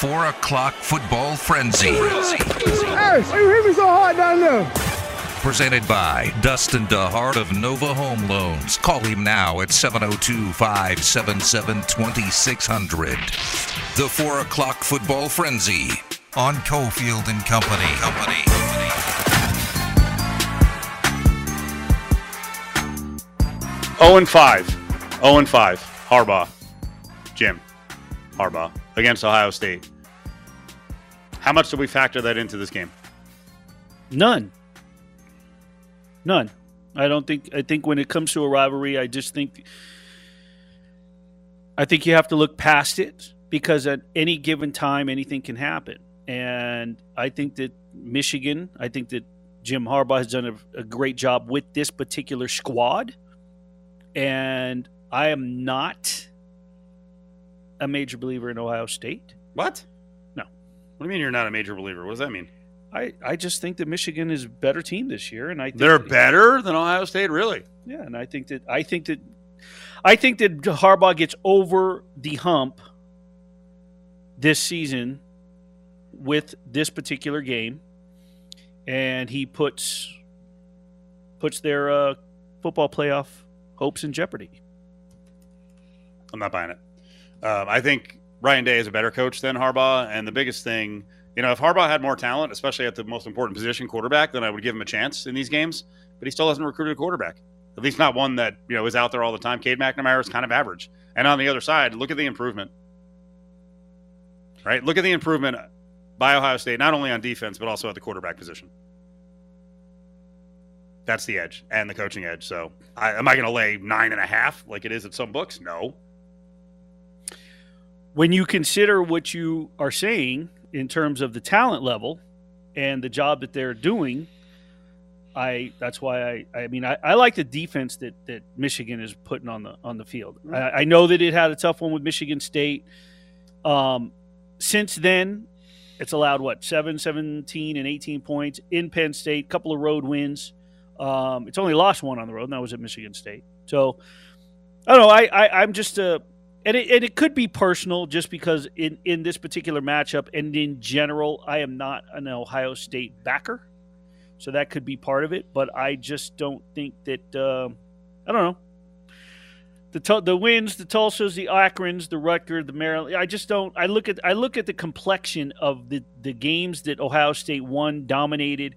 4 o'clock football frenzy. Hey, you hit me so hard down there. Presented by Dustin DeHart of Nova Home Loans. Call him now at 702 577 2600. The 4 o'clock football frenzy on Cofield and Company. Company. Oh and five. Oh and five. Harbaugh. Jim. Harbaugh against Ohio State. How much do we factor that into this game? None. None. I don't think. I think when it comes to a rivalry, I just think. I think you have to look past it because at any given time, anything can happen. And I think that Michigan, I think that Jim Harbaugh has done a, a great job with this particular squad. And I am not a major believer in Ohio State. What? No. What do you mean you're not a major believer? What does that mean? I, I just think that Michigan is a better team this year, and I think They're better than Ohio State, really? Yeah, and I think that I think that I think that Harbaugh gets over the hump this season with this particular game, and he puts puts their uh, football playoff hopes in jeopardy. I'm not buying it. Um, I think Ryan Day is a better coach than Harbaugh, and the biggest thing, you know, if Harbaugh had more talent, especially at the most important position, quarterback, then I would give him a chance in these games. But he still hasn't recruited a quarterback, at least not one that you know is out there all the time. Cade McNamara is kind of average, and on the other side, look at the improvement. Right, look at the improvement by Ohio State, not only on defense but also at the quarterback position. That's the edge and the coaching edge. So, I, am I going to lay nine and a half like it is at some books? No. When you consider what you are saying in terms of the talent level and the job that they're doing, I that's why I I mean I, I like the defense that that Michigan is putting on the on the field. I, I know that it had a tough one with Michigan State. Um, since then, it's allowed what 7, 17, and 18 points in Penn State. Couple of road wins. Um, it's only lost one on the road, and that was at Michigan State. So I don't know. I, I I'm just a and it, and it could be personal just because in, in this particular matchup and in general, I am not an Ohio State backer. So that could be part of it. But I just don't think that, uh, I don't know. The, the wins, the Tulsas, the Akrons, the Rutgers, the Maryland. I just don't. I look at I look at the complexion of the the games that Ohio State won, dominated,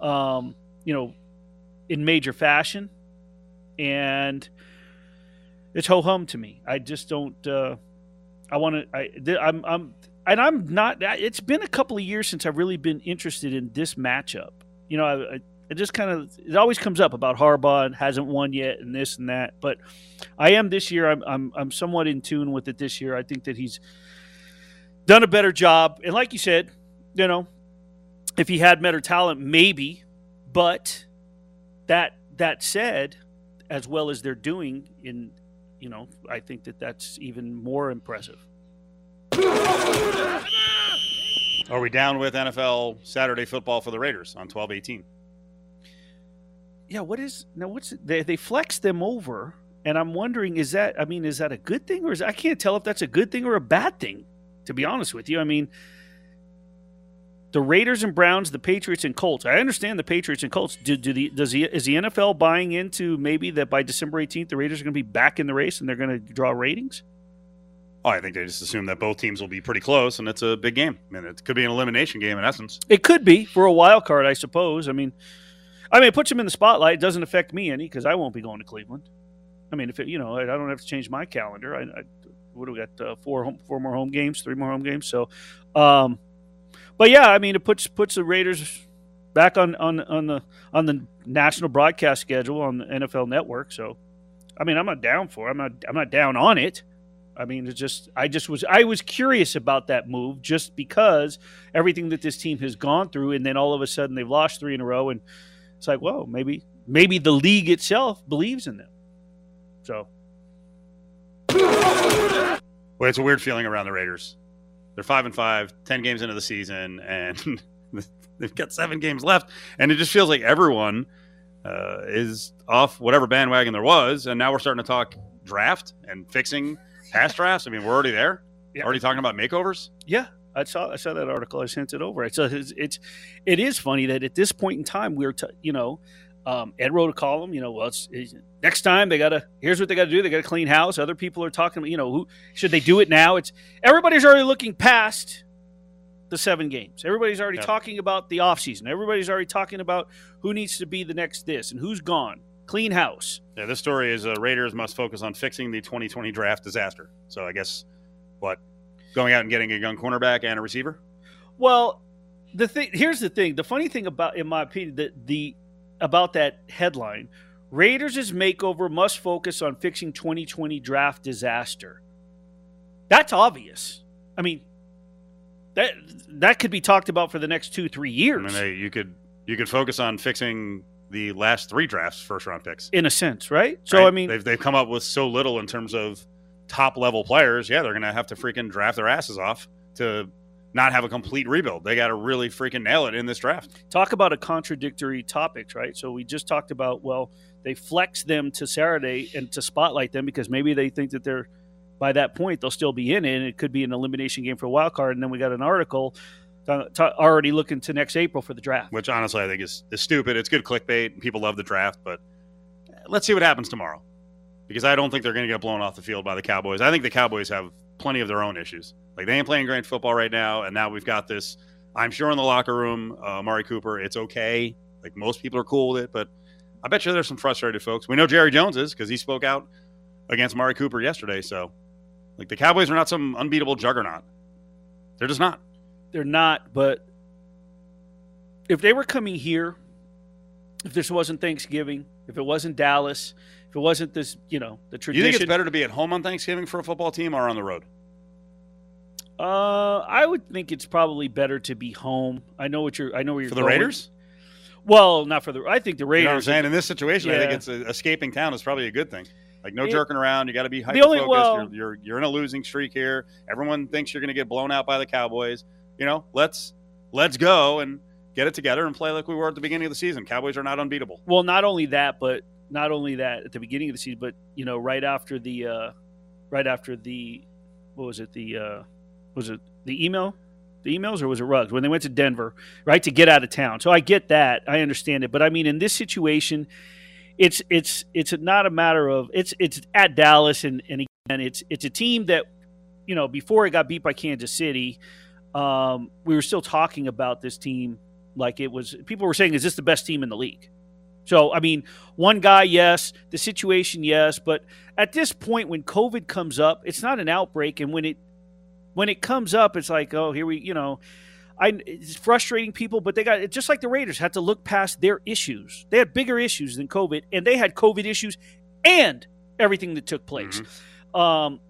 um, you know, in major fashion, and it's ho hum to me. I just don't. Uh, I want to. I, I'm. I'm. And I'm not. It's been a couple of years since I've really been interested in this matchup. You know, I, I it just kind of it always comes up about Harbaugh and hasn't won yet and this and that. But I am this year. I'm I'm I'm somewhat in tune with it this year. I think that he's done a better job. And like you said, you know, if he had better talent, maybe. But that that said, as well as they're doing in you know, I think that that's even more impressive. Are we down with NFL Saturday football for the Raiders on 12 18? Yeah, what is now? What's they they flex them over, and I'm wondering is that I mean is that a good thing or is I can't tell if that's a good thing or a bad thing. To be honest with you, I mean the Raiders and Browns, the Patriots and Colts. I understand the Patriots and Colts. Do, do the does the is the NFL buying into maybe that by December 18th the Raiders are going to be back in the race and they're going to draw ratings? Oh, I think they just assume that both teams will be pretty close, and it's a big game. I mean, it could be an elimination game in essence. It could be for a wild card, I suppose. I mean, I mean, it puts them in the spotlight. It doesn't affect me any because I won't be going to Cleveland. I mean, if it, you know, I don't have to change my calendar. I, I what do we got? Uh, four home, four more home games, three more home games. So, um, but yeah, I mean, it puts puts the Raiders back on on on the on the national broadcast schedule on the NFL Network. So, I mean, I'm not down for. It. I'm not I'm not down on it. I mean, it's just I just was I was curious about that move just because everything that this team has gone through, and then all of a sudden they've lost three in a row, and it's like, whoa, maybe maybe the league itself believes in them. So, well, it's a weird feeling around the Raiders. They're five and five, 10 games into the season, and they've got seven games left. And it just feels like everyone uh, is off whatever bandwagon there was. And now we're starting to talk draft and fixing past drafts. I mean, we're already there. Yeah. Already talking about makeovers. Yeah, I saw I saw that article. I sent it over. So it's, it's it is funny that at this point in time we're t- you know um, Ed wrote a column. You know, well, it's, it's, next time they gotta. Here's what they got to do. They got to clean house. Other people are talking. about You know, who should they do it now? It's everybody's already looking past the seven games. Everybody's already Yeah. talking about the offseason. Everybody's already talking about who needs to be the next this and who's gone. Clean house. Yeah, this story is uh, Raiders must focus on fixing the 2020 draft disaster. So I guess what going out and getting a young cornerback and a receiver. Well, the thing here's the thing. The funny thing about, in my opinion, that the about that headline, Raiders' makeover must focus on fixing 2020 draft disaster. That's obvious. I mean, that that could be talked about for the next two three years. I mean, you could you could focus on fixing the last three drafts, first round picks. in a sense, right? So right? I mean, they've they've come up with so little in terms of top level players. Yeah, they're gonna have to freaking draft their asses off to not have a complete rebuild. They got to really freaking nail it in this draft. talk about a contradictory topics, right? So we just talked about well, they flex them to Saturday and to spotlight them because maybe they think that they're by that point they'll still be in it. And it could be an elimination game for a wild card. And then we got an article uh, t- already looking to next April for the draft. which honestly I think is, is stupid. It's good clickbait. People love the draft, but let's see what happens tomorrow. Because I don't think they're going to get blown off the field by the Cowboys. I think the Cowboys have plenty of their own issues. Like they ain't playing great football right now, and now we've got this. I'm sure in the locker room, uh, Amari Cooper, it's okay. Like most people are cool with it, but I bet you there's some frustrated folks. We know Jerry Jones is because he spoke out against Amari Cooper yesterday. So, like the Cowboys are not some unbeatable juggernaut. They're just not. They're not, but if they were coming here, if this wasn't Thanksgiving, if it wasn't Dallas, if it wasn't this, you know, the Do tradition. you think it's better to be at home on Thanksgiving for a football team or on the road? Uh, I would think it's probably better to be home. I know what you're. I know where you're For the going. Raiders? Well, not for the. I think the You know what I'm saying? In this situation, I think it's a, escaping town is probably a good thing. Like no It- jerking around. You got to be hyper focused. well- you're, you're you're in a losing streak here. Everyone thinks you're going to get blown out by the Cowboys. You know, let's let's go and get it together and play like we were at the beginning of the season. Cowboys are not unbeatable. well, not only that, but not only that at the beginning of the season, but you know, right after the, uh right after the, what was it? The, uh was it the email? The emails or was it Ruggs when they went to Denver, right, to get out of town? So I get that, I understand it, but I mean, in this situation, it's it's it's not a matter of it's it's at Dallas and and again, it's it's a team that you know before it got beat by Kansas City, um, we were still talking about this team like it was. People were saying, "Is this the best team in the league?" So I mean, one guy, yes, the situation, yes, but at this point, when COVID comes up, it's not an outbreak, and when it when it comes up, it's like, oh, here we, you know. I, it's frustrating people, but they got it just like the Raiders had to look past their issues. They had bigger issues than COVID, and they had COVID issues and everything that took place. Um,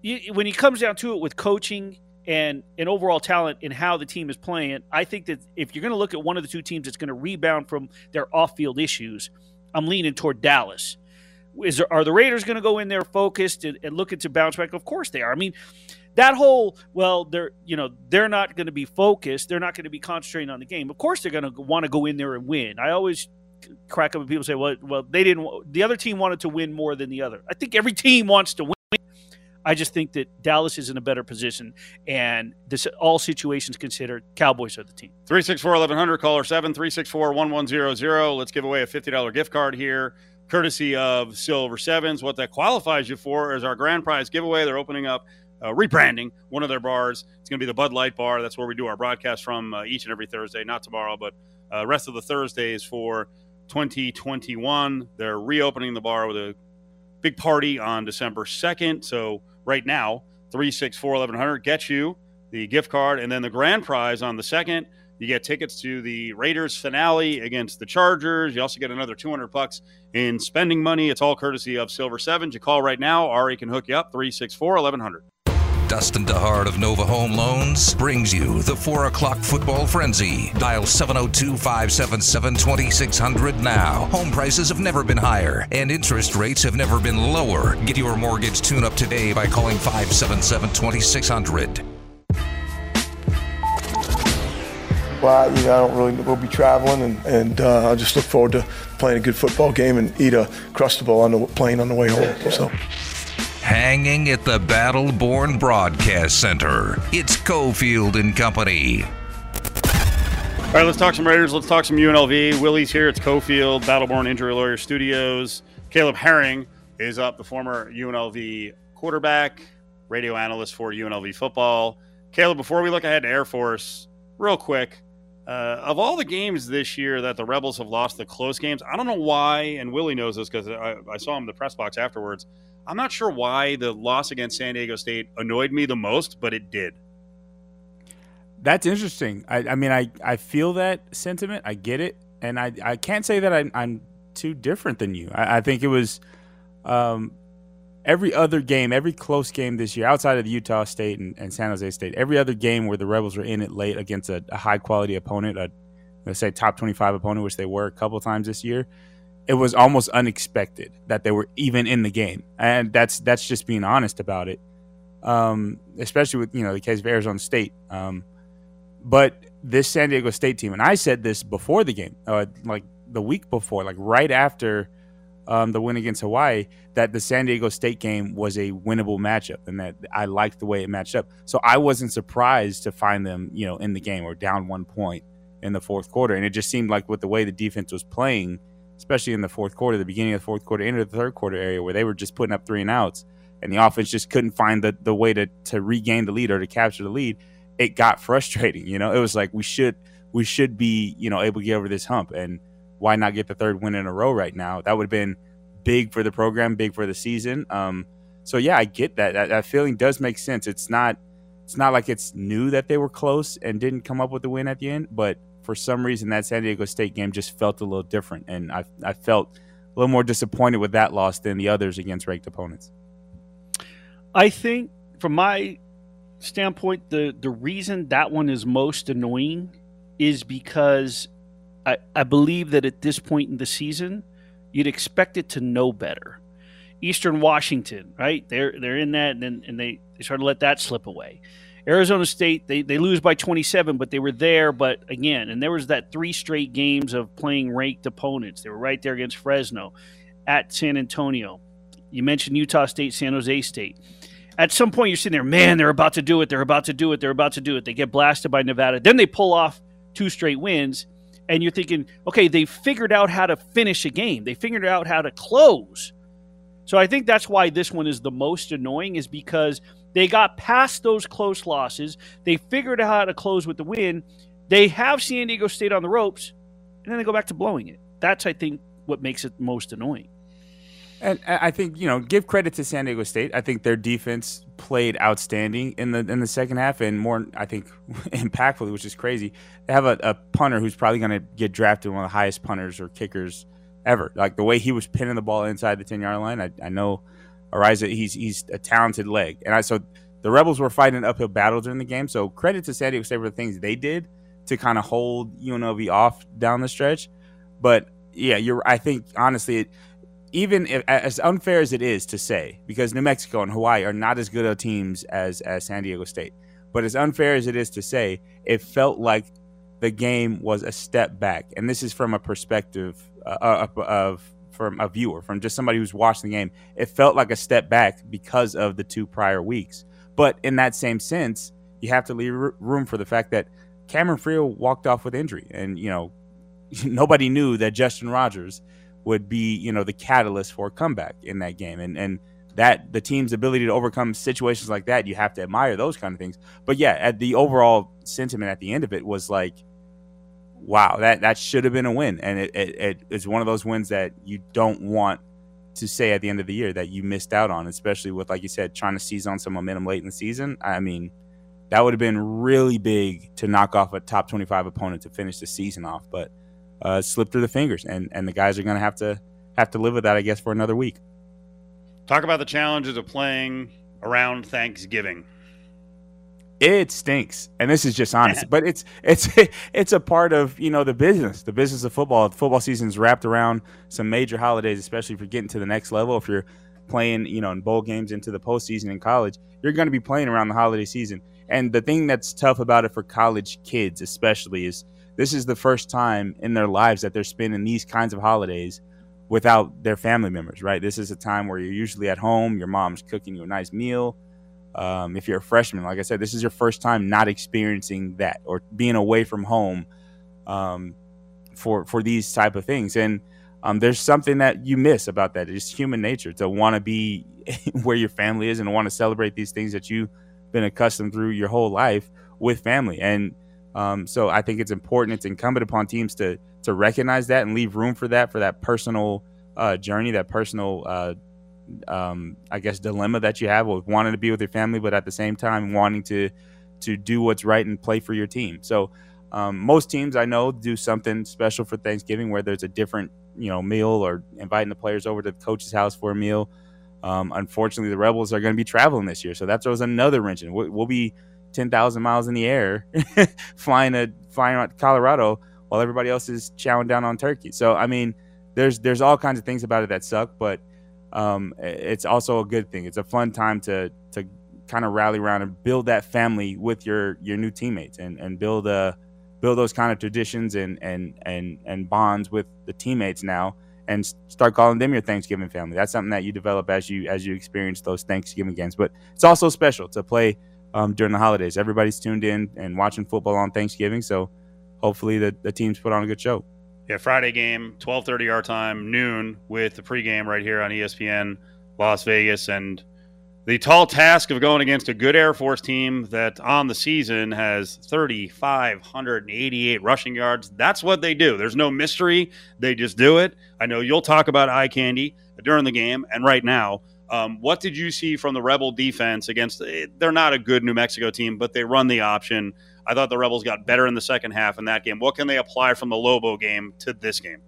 you, when he comes down to it, with coaching and and overall talent in how the team is playing, I think that if you're going to look at one of the two teams that's going to rebound from their off-field issues, I'm leaning toward Dallas. Is there, are the Raiders going to go in there focused and, and looking to bounce back? Of course they are. I mean, that whole well, they're you know they're not going to be focused. They're not going to be concentrating on the game. Of course they're going to want to go in there and win. I always crack up when people say, well, well, they didn't. The other team wanted to win more than the other. I think every team wants to win. I just think that Dallas is in a better position, and this all situations considered, Cowboys are the team. 364 1100, caller 7 364 1100. Let's give away a $50 gift card here, courtesy of Silver Sevens. What that qualifies you for is our grand prize giveaway. They're opening up, uh, rebranding one of their bars. It's going to be the Bud Light Bar. That's where we do our broadcast from uh, each and every Thursday, not tomorrow, but uh, rest of the Thursdays for 2021. They're reopening the bar with a big party on December 2nd. So right now, 364 1100 gets you the gift card and then the grand prize on the second you get tickets to the Raiders finale against the Chargers. You also get another 200 bucks in spending money. It's all courtesy of Silver Sevens. You call right now. Ari can hook you up 364 1100. Dustin DeHart of Nova Home Loans brings you the 4 o'clock football frenzy. Dial 702 577 2600 now. Home prices have never been higher, and interest rates have never been lower. Get your mortgage tune up today by calling 577 2600. Well, you know, I don't really. We'll be traveling, and, and uh, I just look forward to playing a good football game and eat a crustable on the plane on the way home. So. Hanging at the Battleborn Broadcast Center. It's Cofield and Company. All right, let's talk some Raiders. Let's talk some UNLV. Willie's here. It's Cofield, Battleborn Injury Lawyer Studios. Caleb Herring is up, the former UNLV quarterback, radio analyst for UNLV football. Caleb, before we look ahead to Air Force, real quick, uh, of all the games this year that the Rebels have lost, the close games, I don't know why, and Willie knows this because I, I, saw him in the press box afterwards. I'm not sure why the loss against San Diego State annoyed me the most, but it did. That's interesting. I, I mean, I, I feel that sentiment. I get it. And I, I can't say that I, I'm too different than you. I, I think it was um, every other game, every close game this year, outside of Utah State and, and, San Jose State, every other game where the Rebels were in it late against a, a high quality opponent, a let's say top 25 opponent, which they were a couple times this year, it was almost unexpected that they were even in the game, and that's that's just being honest about it. Um, especially with you know the case of Arizona State. Um, but this San Diego State team, and I said this before the game, uh, like the week before, like right after um, the win against Hawaii that the San Diego State game was a winnable matchup and that I liked the way it matched up. So I wasn't surprised to find them, you know, in the game or down one point in the fourth quarter. And it just seemed like with the way the defense was playing, especially in the fourth quarter, the beginning of the fourth quarter, into the third quarter area where they were just putting up three and outs and the offense just couldn't find the, the way to, to regain the lead or to capture the lead. It got frustrating. You know, it was like we should we should be, you know, able to get over this hump. And why not get the third win in a row right now? That would have been big for the program, big for the season. Um, so yeah, I get that. that. That feeling does make sense. It's not it's not like it's new that they were close and didn't come up with the win at the end, but for some reason that San Diego State game just felt a little different, and I I felt a little more disappointed with that loss than the others against ranked opponents. I think from my standpoint, the the reason that one is most annoying is because I, I believe that at this point in the season, you'd expect it to know better. Eastern Washington, right? They're they're in that, and, and they they sort of let that slip away. Arizona State, they, they lose by 27, but they were there. But again, and there was that three straight games of playing ranked opponents. They were right there against Fresno, at San Antonio. You mentioned Utah State, San Jose State. At some point, you're sitting there, man, they're about to do it. They're about to do it. They're about to do it. They get blasted by Nevada. Then they pull off two straight wins and you're thinking, okay, they figured out how to finish a game. They figured out how to close. So I think that's why this one is the most annoying, is because they got past those close losses. They figured out how to close with the win. They have San Diego State on the ropes, and then they go back to blowing it. That's, I think, what makes it most annoying. And I think you know, give credit to San Diego State. I think their defense played outstanding in the in the second half, and more, I think, impactfully, which is crazy. They have a, a punter who's probably going to get drafted one of the highest punters or kickers ever. Like the way he was pinning the ball inside the ten yard line. I, I know Araiza, he's he's a talented leg, and I so the Rebels were fighting an uphill battle during the game. So credit to San Diego State for the things they did to kind of hold UNLV off down the stretch. But yeah, you're. I think honestly, it, even if, as unfair as it is to say, because New Mexico and Hawaii are not as good of teams as as San Diego State, but as unfair as it is to say, it felt like the game was a step back, and this is from a perspective uh, of, of from a viewer, from just somebody who's watching the game. It felt like a step back because of the two prior weeks. But in that same sense, you have to leave room for the fact that Cameron Friel walked off with injury, and you know nobody knew that Justin Rogers would be, you know, the catalyst for a comeback in that game. And and that the team's ability to overcome situations like that, you have to admire those kind of things. But yeah, at the overall sentiment at the end of it was like, wow, that that should have been a win. And it, it, it is one of those wins that you don't want to say at the end of the year that you missed out on, especially with, like you said, trying to seize on some momentum late in the season. I mean, that would have been really big to knock off a top 25 opponent to finish the season off. But uh, slipped through the fingers, and and the guys are going to have to have to live with that, I guess, for another week. Talk about the challenges of playing around Thanksgiving. It stinks, and this is just honest, but it's it's it's a part of you know the business, the business of football. The football season's wrapped around some major holidays, especially if you're getting to the next level. If you're playing, you know, in bowl games into the postseason in college, you're going to be playing around the holiday season. And the thing that's tough about it for college kids, especially, is this is the first time in their lives that they're spending these kinds of holidays without their family members, right? This is a time where you're usually at home, your mom's cooking you a nice meal. Um, if you're a freshman, like I said, this is your first time not experiencing that or being away from home um, for for these type of things. And um, there's something that you miss about that. It's human nature to want to be where your family is and want to celebrate these things that you've been accustomed through your whole life with family. And um, so I think it's important. It's incumbent upon teams to to recognize that and leave room for that for that personal uh, journey, that personal, uh, um, I guess, dilemma that you have with wanting to be with your family, but at the same time wanting to to do what's right and play for your team. So um, most teams I know do something special for Thanksgiving, where there's a different you know meal or inviting the players over to the coach's house for a meal. Um, unfortunately, the Rebels are going to be traveling this year, so that throws another wrench in. We'll, we'll be ten thousand miles in the air, flying to flying out to Colorado while everybody else is chowing down on turkey. So I mean, there's there's all kinds of things about it that suck, but um, it's also a good thing. It's a fun time to to kind of rally around and build that family with your your new teammates and and build a build those kind of traditions and and and and bonds with the teammates now and start calling them your Thanksgiving family. That's something that you develop as you as you experience those Thanksgiving games. But it's also special to play um, during the holidays. Everybody's tuned in and watching football on Thanksgiving, so hopefully the, the teams put on a good show. Yeah, Friday game, twelve thirty our time, noon with the pregame right here on ESPN Las Vegas, and the tall task of going against a good Air Force team that on the season has 3,588 rushing yards. That's what they do. There's no mystery. They just do it. I know you'll talk about eye candy during the game and right now. Um, what did you see from the Rebel defense against? Eh, they're not a good New Mexico team, but they run the option. I thought the Rebels got better in the second half in that game. What can they apply from the Lobo game to this game?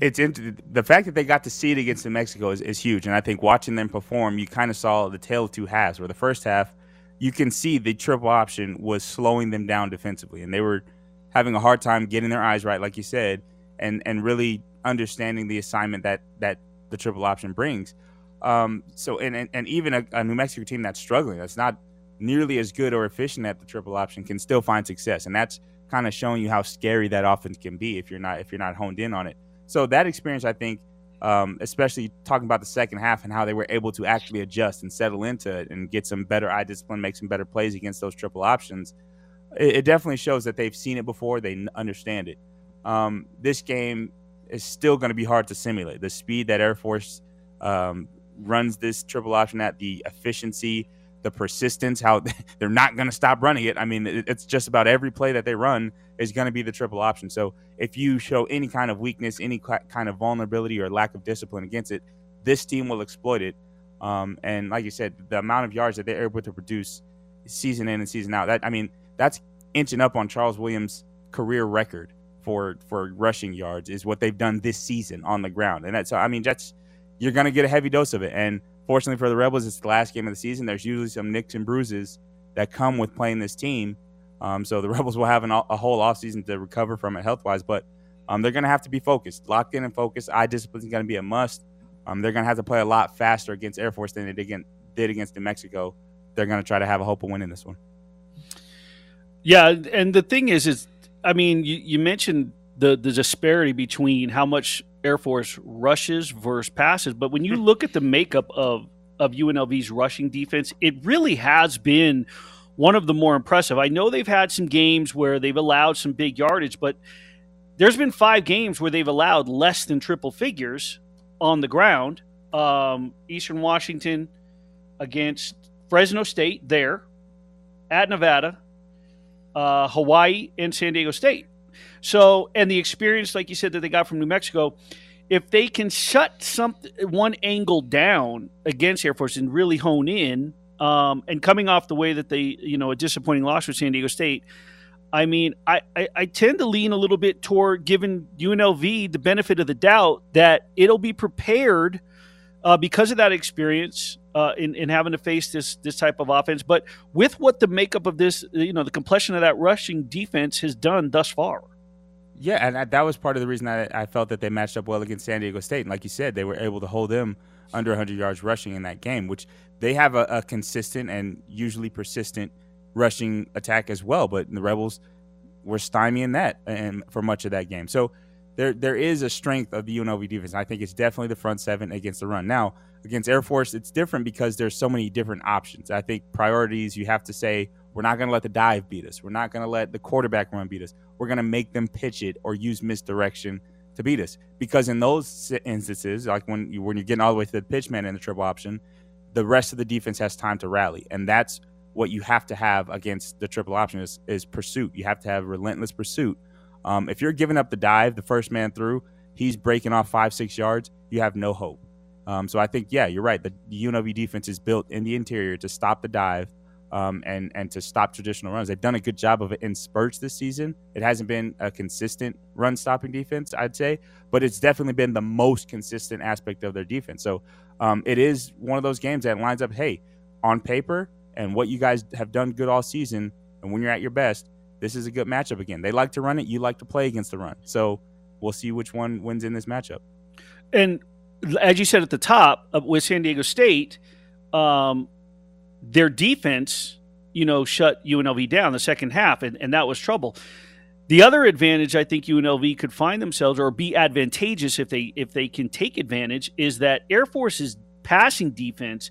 it's into the fact that they got to see it against New Mexico is, is huge. And I think watching them perform, you kind of saw the tale of two halves. Where the first half, you can see the triple option was slowing them down defensively, and they were having a hard time getting their eyes right, like you said, and and really understanding the assignment that that the triple option brings. Um, so and, and, and even a, a New Mexico team that's struggling, that's not nearly as good or efficient at the triple option, can still find success, and that's kind of showing you how scary that offense can be if you're not if you're not honed in on it. So that experience, I think, um, especially talking about the second half and how they were able to actually adjust and settle into it and get some better eye discipline, make some better plays against those triple options. It, it definitely shows that they've seen it before, they understand it. Um, this game is still going to be hard to simulate. The speed that Air Force um, runs this triple option at, the efficiency, the persistence, how they're not going to stop running it. I mean, it's just about every play that they run is going to be the triple option. So if you show any kind of weakness, any kind of vulnerability or lack of discipline against it, this team will exploit it. Um, and like you said, the amount of yards that they're able to produce season in and season out, that I mean, that's inching up on Charles Williams' career record for for rushing yards is what they've done this season on the ground. And that's I mean, that's you're going to get a heavy dose of it. And fortunately for the Rebels, it's the last game of the season. There's usually some nicks and bruises that come with playing this team. Um, so the Rebels will have an, a whole offseason to recover from it health wise, but um, they're going to have to be focused, locked in and focused. Eye discipline is going to be a must. Um, they're going to have to play a lot faster against Air Force than they did, did against New Mexico. They're going to try to have a hope of winning this one. Yeah, and the thing is, is I mean, you, you mentioned the the disparity between how much Air Force rushes versus passes, but when you hmm. look at the makeup of of UNLV's rushing defense, it really has been one of the more impressive. I know they've had some games where they've allowed some big yardage, but there's been five games where they've allowed less than triple figures on the ground. Um, Eastern Washington against Fresno State there, at Nevada, uh, Hawaii, and San Diego State. So, and the experience, like you said, that they got from New Mexico, if they can shut some one angle down against Air Force and really hone in, um, and coming off the way that they, you know, a disappointing loss for San Diego State, I mean, I, I, I, tend to lean a little bit toward giving UNLV the benefit of the doubt that it'll be prepared uh, because of that experience uh, in, in having to face this this type of offense. But with what the makeup of this, you know, the complexion of that rushing defense has done thus far. Yeah, and that was part of the reason that I felt that they matched up well against San Diego State. And like you said, they were able to hold them under 100 yards rushing in that game, which they have a, a consistent and usually persistent rushing attack as well. But the Rebels were stymieing that and for much of that game. So there there is a strength of the UNLV defense. I think it's definitely the front seven against the run. Now against Air Force, it's different because there's so many different options. I think priorities you have to say we're not going to let the dive beat us. We're not going to let the quarterback run beat us. We're going to make them pitch it or use misdirection to beat us. Because in those instances, like when you when you're getting all the way to the pitch man in the triple option, the rest of the defense has time to rally, and that's what you have to have against the triple option is, is pursuit. You have to have relentless pursuit. Um, if you're giving up the dive, the first man through, he's breaking off five six yards. You have no hope. Um, so I think yeah, you're right. The, UNLV defense is built in the interior to stop the dive um, and and to stop traditional runs. They've done a good job of it in spurts this season. It hasn't been a consistent run stopping defense, I'd say, but it's definitely been the most consistent aspect of their defense. So um, it is one of those games that lines up. Hey, on paper and what you guys have done good all season, and when you're at your best, this is a good matchup again. They like to run it. You like to play against the run. So we'll see which one wins in this matchup. And as you said at the top uh, with San Diego State, um, their defense, you know, shut UNLV down the second half, and, and that was trouble. The other advantage I think UNLV could find themselves or be advantageous if they if they can take advantage is that Air Force's passing defense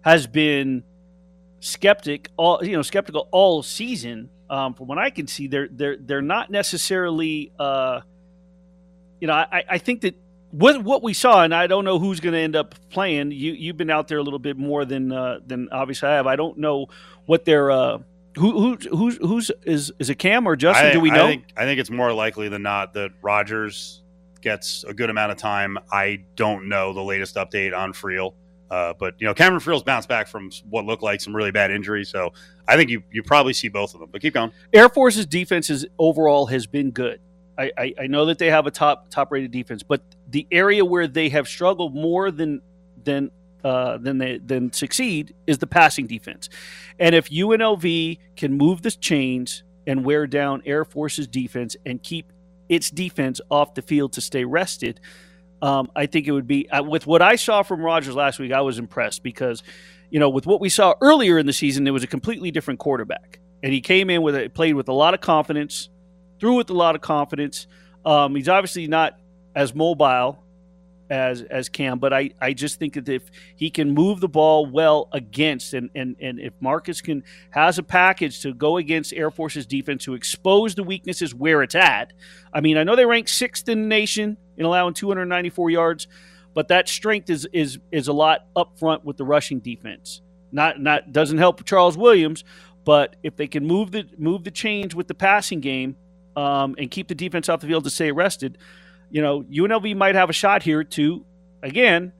has been skeptic all you know skeptical all season. Um, from what I can see, they're they're they're not necessarily uh, you know I, I think that what what we saw, and I don't know who's going to end up playing. You you've been out there a little bit more than uh, than obviously I have. I don't know what their uh, who who who's who's is is it Cam or Justin? I, Do we know? I think, I think it's more likely than not that Rogers gets a good amount of time. I don't know the latest update on Friel. Uh, but you know, Cameron Friel's bounced back from what looked like some really bad injuries, so I think you you probably see both of them. But keep going. Air Force's defense is overall has been good. I, I, I know that they have a top top rated defense, but the area where they have struggled more than than uh, than they than succeed is the passing defense. And if UNLV can move the chains and wear down Air Force's defense and keep its defense off the field to stay rested, um, I think it would be uh, with what I saw from Rogers last week. I was impressed because, you know, with what we saw earlier in the season, there was a completely different quarterback, and he came in with a played with a lot of confidence, threw with a lot of confidence. Um, he's obviously not as mobile as as Cam, but I, I just think that if he can move the ball well against and, and and if Marcus can has a package to go against Air Force's defense to expose the weaknesses where it's at. I mean, I know they rank sixth in the nation in allowing 294 yards, but that strength is is is a lot up front with the rushing defense. Not not doesn't help Charles Williams, but if they can move the move the change with the passing game um, and keep the defense off the field to stay arrested – you know, UNLV might have a shot here to, again,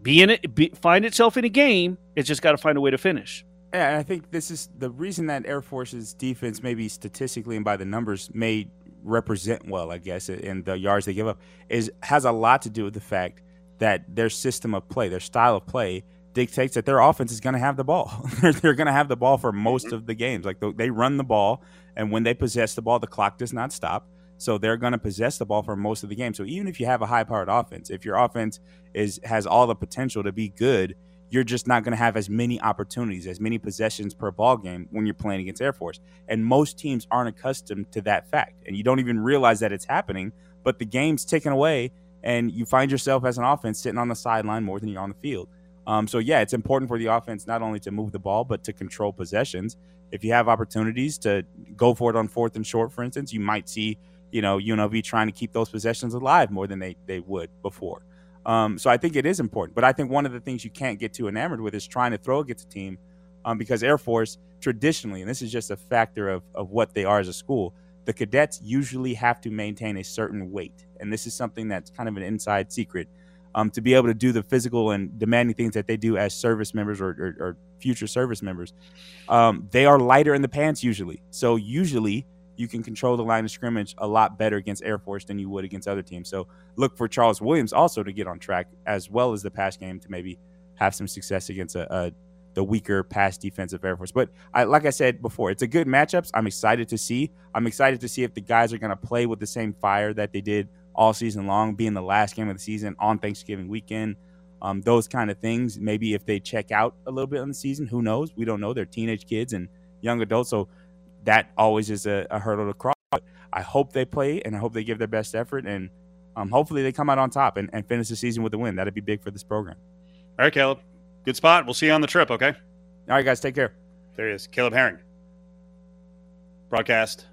be in it, be, find itself in a game. It's just got to find a way to finish. Yeah, I think this is the reason that Air Force's defense, maybe statistically and by the numbers, may represent well, I guess, in the yards they give up, is has a lot to do with the fact that their system of play, their style of play, dictates that their offense is going to have the ball. they're going to have the ball for most mm-hmm. of the games. Like they run the ball, and when they possess the ball, the clock does not stop. So they're going to possess the ball for most of the game. So even if you have a high-powered offense, if your offense is has all the potential to be good, you're just not going to have as many opportunities, as many possessions per ball game when you're playing against Air Force. And most teams aren't accustomed to that fact, and you don't even realize that it's happening. But the game's ticking away, and you find yourself as an offense sitting on the sideline more than you're on the field. Um, so yeah, it's important for the offense not only to move the ball but to control possessions. If you have opportunities to go for it on fourth and short, for instance, you might see you know, UNLV trying to keep those possessions alive more than they, they would before. Um, so I think it is important. But I think one of the things you can't get too enamored with is trying to throw against a team um, because Air Force traditionally, and this is just a factor of, of what they are as a school, the cadets usually have to maintain a certain weight. And this is something that's kind of an inside secret. Um, to be able to do the physical and demanding things that they do as service members or, or, or future service members, um, they are lighter in the pants usually. So usually you can control the line of scrimmage a lot better against Air Force than you would against other teams. So look for Charles Williams also to get on track as well as the pass game to maybe have some success against a, a the weaker pass defensive Air Force. But I, like I said before, it's a good matchups. I'm excited to see. I'm excited to see if the guys are going to play with the same fire that they did all season long, being the last game of the season on Thanksgiving weekend. Um, those kind of things. Maybe if they check out a little bit on the season, who knows? We don't know. They're teenage kids and young adults, so that always is a, a hurdle to cross. I hope they play and I hope they give their best effort. And um, hopefully they come out on top and, and finish the season with a win. That'd be big for this program. All right, Caleb. Good spot. We'll see you on the trip, okay? All right, guys, take care. There he is. Caleb Herring. Broadcast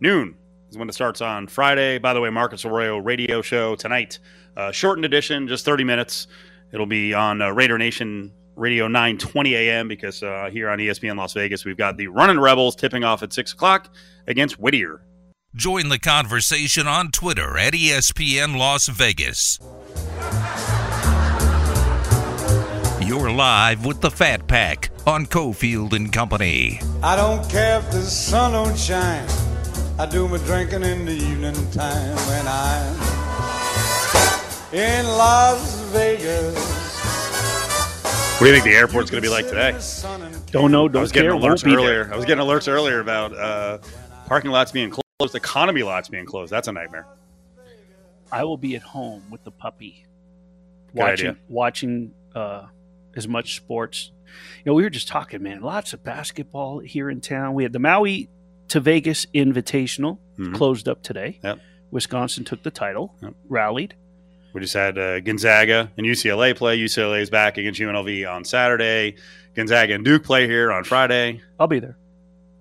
noon is when it starts on Friday. By the way, Marcus Arroyo radio show tonight. Uh, shortened edition, just 30 minutes. It'll be on uh, Raider Nation Radio 920 a.m. because uh, here on ESPN Las Vegas, we've got the Running Rebels tipping off at 6 o'clock against Whittier. Join the conversation on Twitter at ESPN Las Vegas. You're live with the Fat Pack on Cofield and Company. I don't care if the sun don't shine. I do my drinking in the evening time when I'm in Las Vegas. What do you think the airport's going to be like today? Don't know. I Don't I was getting care. Won't alerts be there. earlier. I was getting alerts earlier about uh, parking lots being closed, economy lots being closed. That's a nightmare. I will be at home with the puppy, Good watching idea. watching uh, as much sports. You know, we were just talking, man. Lots of basketball here in town. We had the Maui to Vegas Invitational Mhm. closed up today. Yep. Wisconsin took the title, Yep. rallied. We just had uh, Gonzaga and UCLA play. UCLA is back against UNLV on Saturday. Gonzaga and Duke play here on Friday. I'll be there.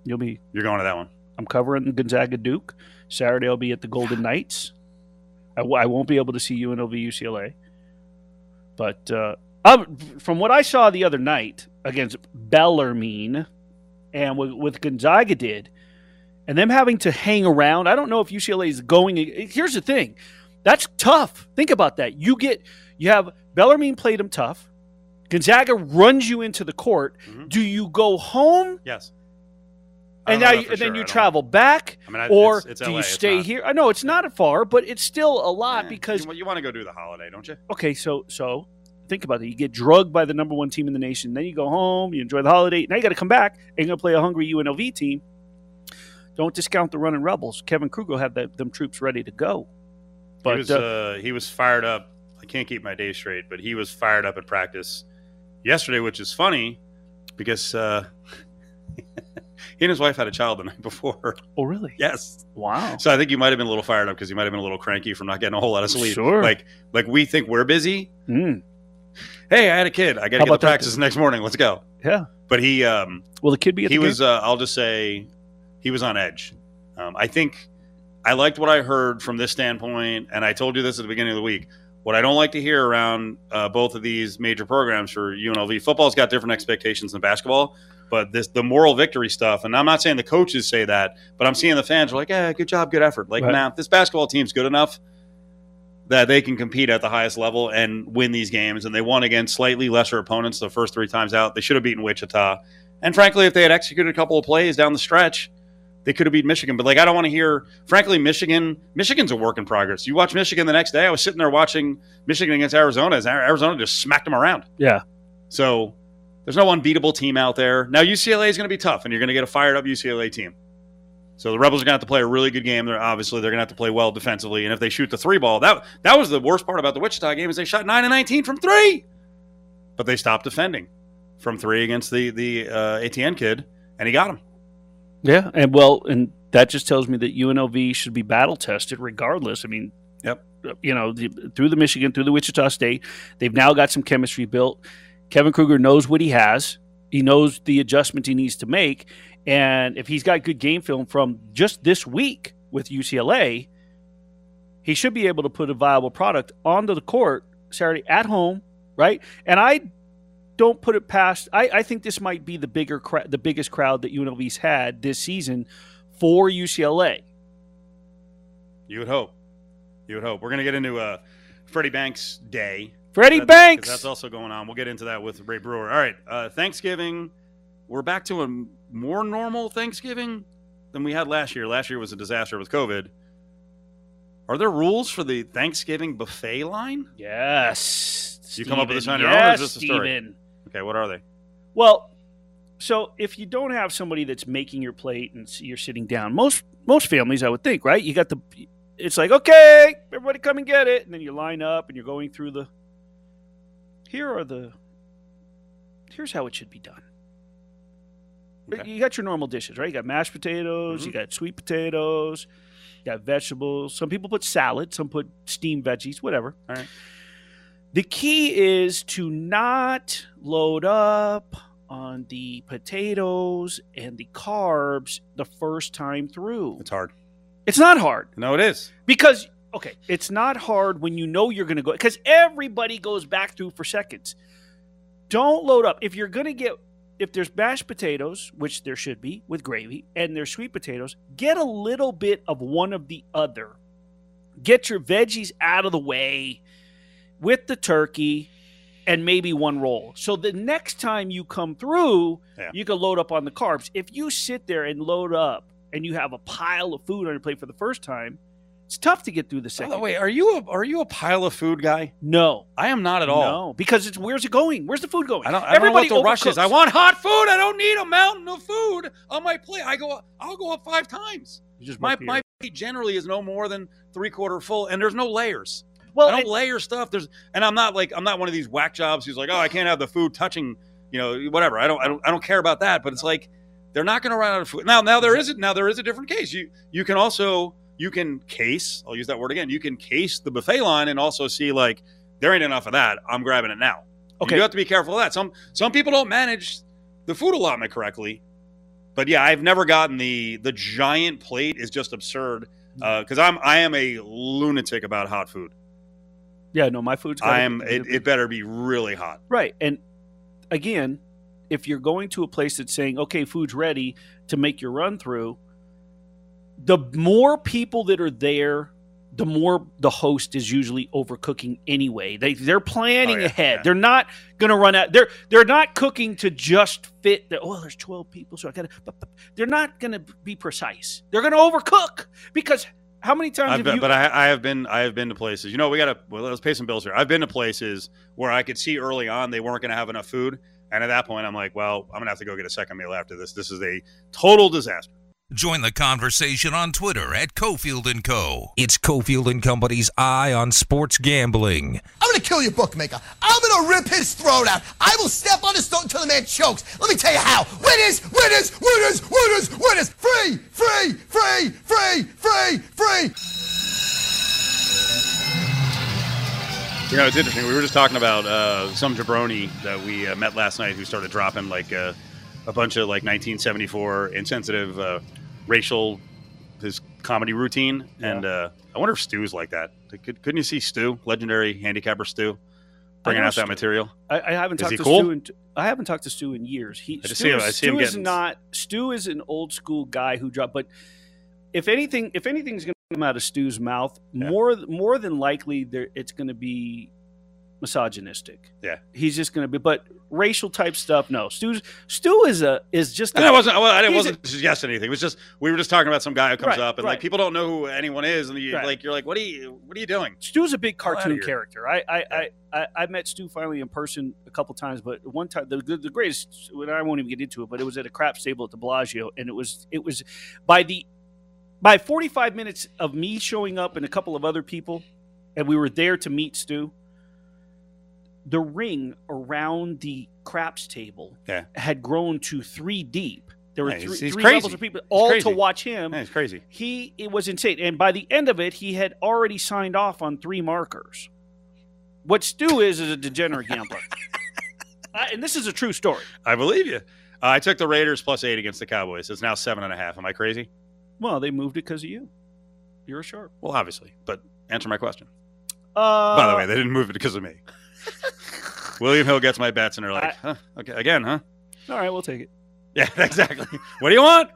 You'll be. You're going to that one. I'm covering Gonzaga Duke. Saturday I'll be at the Golden Knights. I, w- I won't be able to see UNLV UCLA, but uh, um, from what I saw the other night against Bellarmine, and with, with Gonzaga did, and them having to hang around. I don't know if UCLA is going. Here's the thing, that's tough. Think about that. You get you have Bellarmine played them tough. Gonzaga runs you into the court. Mhm. Do you go home Yes. And now you, that for and then sure. you travel back, I mean, I- or it's- it's do LA, you stay here? I know it's not far, but it's still a lot Eh, because you, you want to go do the holiday, don't you? okay, so so think about it. You get drugged by the number one team in the nation, then you go home, you enjoy the holiday. Now you got to come back and you're gonna play a hungry UNLV team. Don't discount the running rebels. Kevin Kruger had that, them troops ready to go. But he was, uh, uh, he was fired up. I can't keep my day straight, but he was fired up at practice yesterday, which is funny because uh, he and his wife had a child the night before. oh really? yes. Wow. So I think you might have been a little fired up because you might have been a little cranky from not getting a whole lot of sleep. Sure. Like like we think we're busy. Mm, Hey, I had a kid. I got to get to practice the next morning. Let's go. yeah. But he um Will the kid be he the was uh, I'll just say he was on edge. Um, I think I liked what I heard from this standpoint, and I told you this at the beginning of the week. What I don't like to hear around uh, both of these major programs for UNLV football's got different expectations than basketball, but this the moral victory stuff. And I'm not saying the coaches say that, but I'm seeing the fans are like, "Yeah, good job, good effort." Like, Right. nah, this basketball team's good enough that they can compete at the highest level and win these games. And they won against slightly lesser opponents the first three times out. They should have beaten Wichita. And frankly, if they had executed a couple of plays down the stretch, they could have beat Michigan. But like, I don't want to hear. Frankly, Michigan, Michigan's a work in progress. You watch Michigan the next day. I was sitting there watching Michigan against Arizona. As Arizona just smacked them around. yeah. So there's no unbeatable team out there. Now UCLA is going to be tough, and you're going to get a fired up UCLA team. So the Rebels are going to have to play a really good game. They're obviously they're going to have to play well defensively, and if they shoot the three ball, that that was the worst part about the Wichita game is they shot nine and nineteen from three, but they stopped defending from three against the the uh, Etienne kid, and he got him. Yeah, and well, and that just tells me that UNLV should be battle tested regardless. I mean, Yep. You know, the, through the Michigan, through the Wichita State, they've now got some chemistry built. Kevin Kruger knows what he has. He knows the adjustment he needs to make, and if he's got good game film from just this week with UCLA, he should be able to put a viable product onto the court Saturday at home, right? And I don't put it past. I, I think this might be the bigger, cra- the biggest crowd that UNLV's had this season for UCLA. You would hope. You would hope. We're going to get into uh, Freddie Banks Day. Freddie That- 'cause Banks. That's also going on. We'll get into that with Ray Brewer. All right. Uh, Thanksgiving. We're back to a more normal Thanksgiving than we had last year. Last year was a disaster with COVID. Are there rules for the Thanksgiving buffet line? yes. You come up with this Steven. on your own, or is this a story? Steven. Okay, what are they? Well, so if you don't have somebody that's making your plate and you're sitting down, most most families, I would think, right? You got the, it's like, okay, everybody come and get it, and then you line up and you're going through the. Here are the. Here's how it should be done. Okay. You got your normal dishes, right? You got mashed potatoes, you Mhm. got sweet potatoes, you got Vegetables. Some people put salad. Some put steamed veggies. Whatever. All right. The key is to not load up on the potatoes and the carbs the first time through. It's hard. It's not hard No, it is. because okay, it's not hard when you know you're going to go because everybody goes back through for seconds. Don't load up if you're going to get if there's mashed potatoes, which there should be with gravy, and there's sweet potatoes. Get a little bit of one of the other. Get your veggies out of the way with the turkey and maybe one roll. So the next time you come through, Yeah. you can load up on the carbs. If you sit there and load up and you have a pile of food on your plate for the first time, it's tough to get through the second. By the way, are you a are you a pile of food guy? no, I am not at all. no, because it's where's it going? Where's the food going? I don't, I don't know what the rush is. I want hot food. I don't need a mountain of food on my plate. I go. I'll go up five times. Just My my plate generally is no more than three quarter full, and there's no layers. Well, I don't and- layer stuff. There's, and I'm not like I'm not one of these whack jobs who's like, oh, I can't have the food touching, you know, whatever. I don't, I don't, I don't care about that. But it's like they're not going to run out of food. Now, now there is a, now there is a different case. You you can also you can case. I'll use that word again. You can case the buffet line and also see like there ain't enough of that. I'm grabbing it now. Okay. you have to be careful of that. Some some people don't manage the food allotment correctly. But yeah, I've never gotten the the giant plate is just absurd mm. uh, because I'm I am a lunatic about hot food. Yeah, no, my food's. I be- am. It, it better be really hot. Right. And again, if you're going to a place that's saying, okay, food's ready to make your run through, the more people that are there, the more the host is usually overcooking anyway. They they're planning Oh, yeah, ahead. yeah. They're not going to run out. They're they're not cooking to just fit the oh, there's 12 people, so I got to They're not going to be precise. They're going to overcook because how many times I've have been, you but I, I have been. I have been to places. You know, we got to. Well, let's pay some bills here. I've been to places where I could see early on they weren't going to have enough food, and at that point, I'm like, well, I'm gonna have to go get a second meal after this. This is a total disaster. Join the conversation on Twitter at Cofield and Co. It's Cofield and Company's Eye on Sports Gambling. I'm gonna kill your bookmaker. I'm gonna rip his throat out. I will step on his throat until the man chokes. Let me tell you how. Winners, winners, winners, winners, winners. Free, free, free, free, free, free. You know, it's interesting. We were just talking about uh, some jabroni that we uh, met last night who started dropping like uh, a bunch of like 1974 insensitive uh, racial his comedy routine, and uh, I wonder if Stu's like that. Could, couldn't you see Stu, legendary handicapper Stu, bringing out that material? I, I haven't Is talked to cool? Stu. In, I haven't talked to Stu in years. He I Stu, see him- see him Stu is getting- not. Stu is an old school guy who dropped. But if anything, if anything's going to come out of Stu's mouth, Yeah. more more than likely, there it's going to be misogynistic. Yeah. he's just going to be. But racial type stuff, no. Stu's Stu is a is just. And a- I wasn't. Well, I didn't- a- wasn't suggesting anything. It was just we were just talking about some guy who comes Right, up and like people don't know who anyone is, and you Right. like you're like, what are you, what are you doing? Stu's a big cartoon character. I I, I I I met Stu finally in person a couple times, but one time the the, the greatest. And I won't even get into it, but it was at a craps table at the Bellagio, and it was it was by the by 45 minutes of me showing up and a couple of other people, and we were there to meet Stu. The ring around the craps table Yeah. had grown to three deep. There were Yeah, three, he's three levels of people, all to watch him Man, it's crazy. he it was insane and by the end of it he had already signed off on three markers what stu is is a degenerate gambler and this is a true story I believe you. Uh, I took the Raiders plus eight against the Cowboys. It's now seven and a half. Am I crazy? well they moved it because of you you're a sharp Well, obviously. But answer my question. uh, By the way, they didn't move it because of me. William Hill gets my bets, and they're like, huh, okay, again, huh? all right we'll take it Yeah, exactly. what do you want?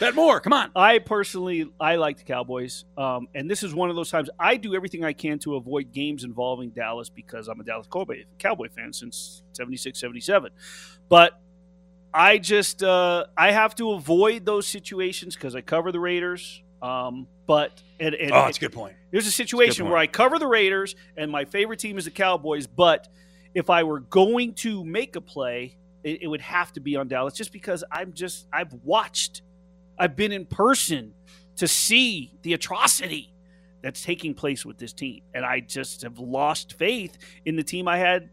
Bet more. Come on. i personally i like the cowboys um, and this is one of those times i do everything i can to avoid games involving dallas because i'm a dallas cowboy, cowboy fan since 76 77 but I just uh, I have to avoid those situations because I cover the Raiders. Um, but and, and Oh, that's a good point. There's a situation where I cover the Raiders and my favorite team is the Cowboys, but if I were going to make a play, it, it would have to be on Dallas just because I'm just I've watched, I've been in person to see the atrocity that's taking place with this team, and I just have lost faith in the team I had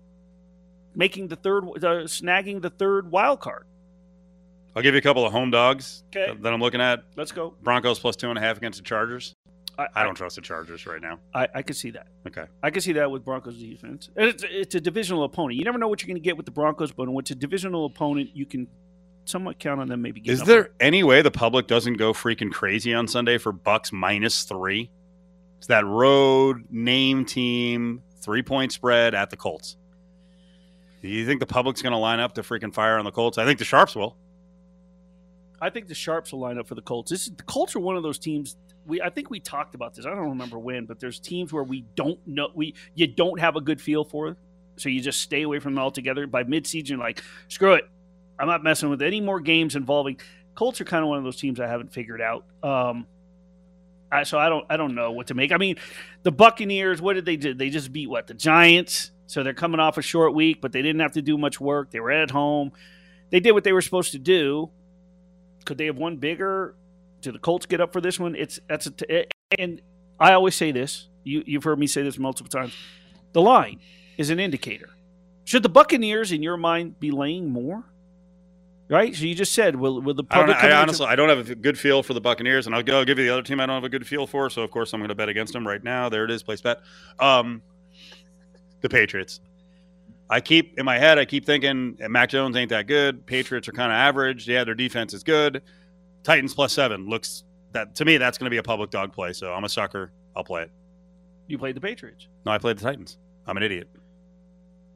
making the third, uh, snagging the third wild card. I'll give you a couple of home dogs Okay. that, that I'm looking at. Let's go. Broncos plus two and a half against the Chargers. I, I don't trust the Chargers right now. I, I could see that. Okay. I can see that with Broncos defense. It's, it's a divisional opponent. You never know what you're going to get with the Broncos, but when it's a divisional opponent, you can somewhat count on them maybe getting Is there any way the public doesn't go freaking crazy on Sunday for Bucs minus three? It's that road name team three point spread at the Colts. Do you think the public's going to line up to freaking fire on the Colts? I think the Sharps will. I think the Sharps will line up for the Colts. This is, the Colts are one of those teams. We I think we talked about this. I don't remember when, but there's teams where we don't know we you don't have a good feel for, so you just stay away from them altogether. By midseason, like, screw it, I'm not messing with any more games involving. Colts are kind of one of those teams I haven't figured out. Um, I, so I don't I don't know what to make. I mean, the Buccaneers. What did they do? They just beat what the Giants. So they're coming off a short week, but they didn't have to do much work. They were at home. They did what they were supposed to do. Could they have won bigger? Do the Colts get up for this one? It's that's a t- and I always say this. You you've heard me say this multiple times. The line is an indicator. Should the Buccaneers, in your mind, be laying more? Right. So you just said, will will the I, public? I come in to- honestly, I don't have a good feel for the Buccaneers, and I'll go give you the other team I don't have a good feel for. So of course I'm going to bet against them right now. There it is, place bet. Um, the Patriots. I keep in my head. I keep thinking eh, Mac Jones ain't that good. Patriots are kind of average. Yeah, their defense is good. Titans plus seven looks that to me. That's going to be a public dog play. So I'm a sucker. I'll play it. you played the Patriots. No, I played the Titans. I'm an idiot.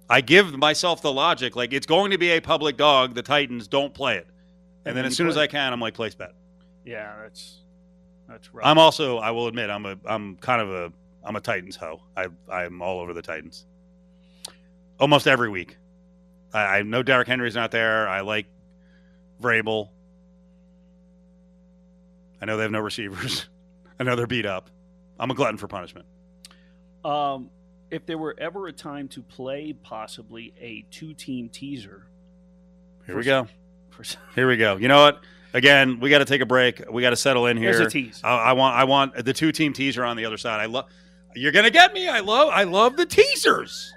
I give myself the logic like it's going to be a public dog. The Titans don't play it, and, And then as soon as I can, I'm like place bet. Yeah, that's that's right. I'm also, I will admit, I'm a, I'm kind of a, I'm a Titans hoe. I, I'm all over the Titans. Almost every week. I, I know Derrick Henry's not there. I like Vrabel. I know they have no receivers. I know they're beat up. I'm a glutton for punishment. Um, if there were ever a time to play possibly a two-team teaser, Here we go. Here we go. You know what? Again, we got to take a break. We got to settle in here. There's a tease. I, I want, I want the two team teaser on the other side. I love. You're gonna get me. I love, I love the teasers.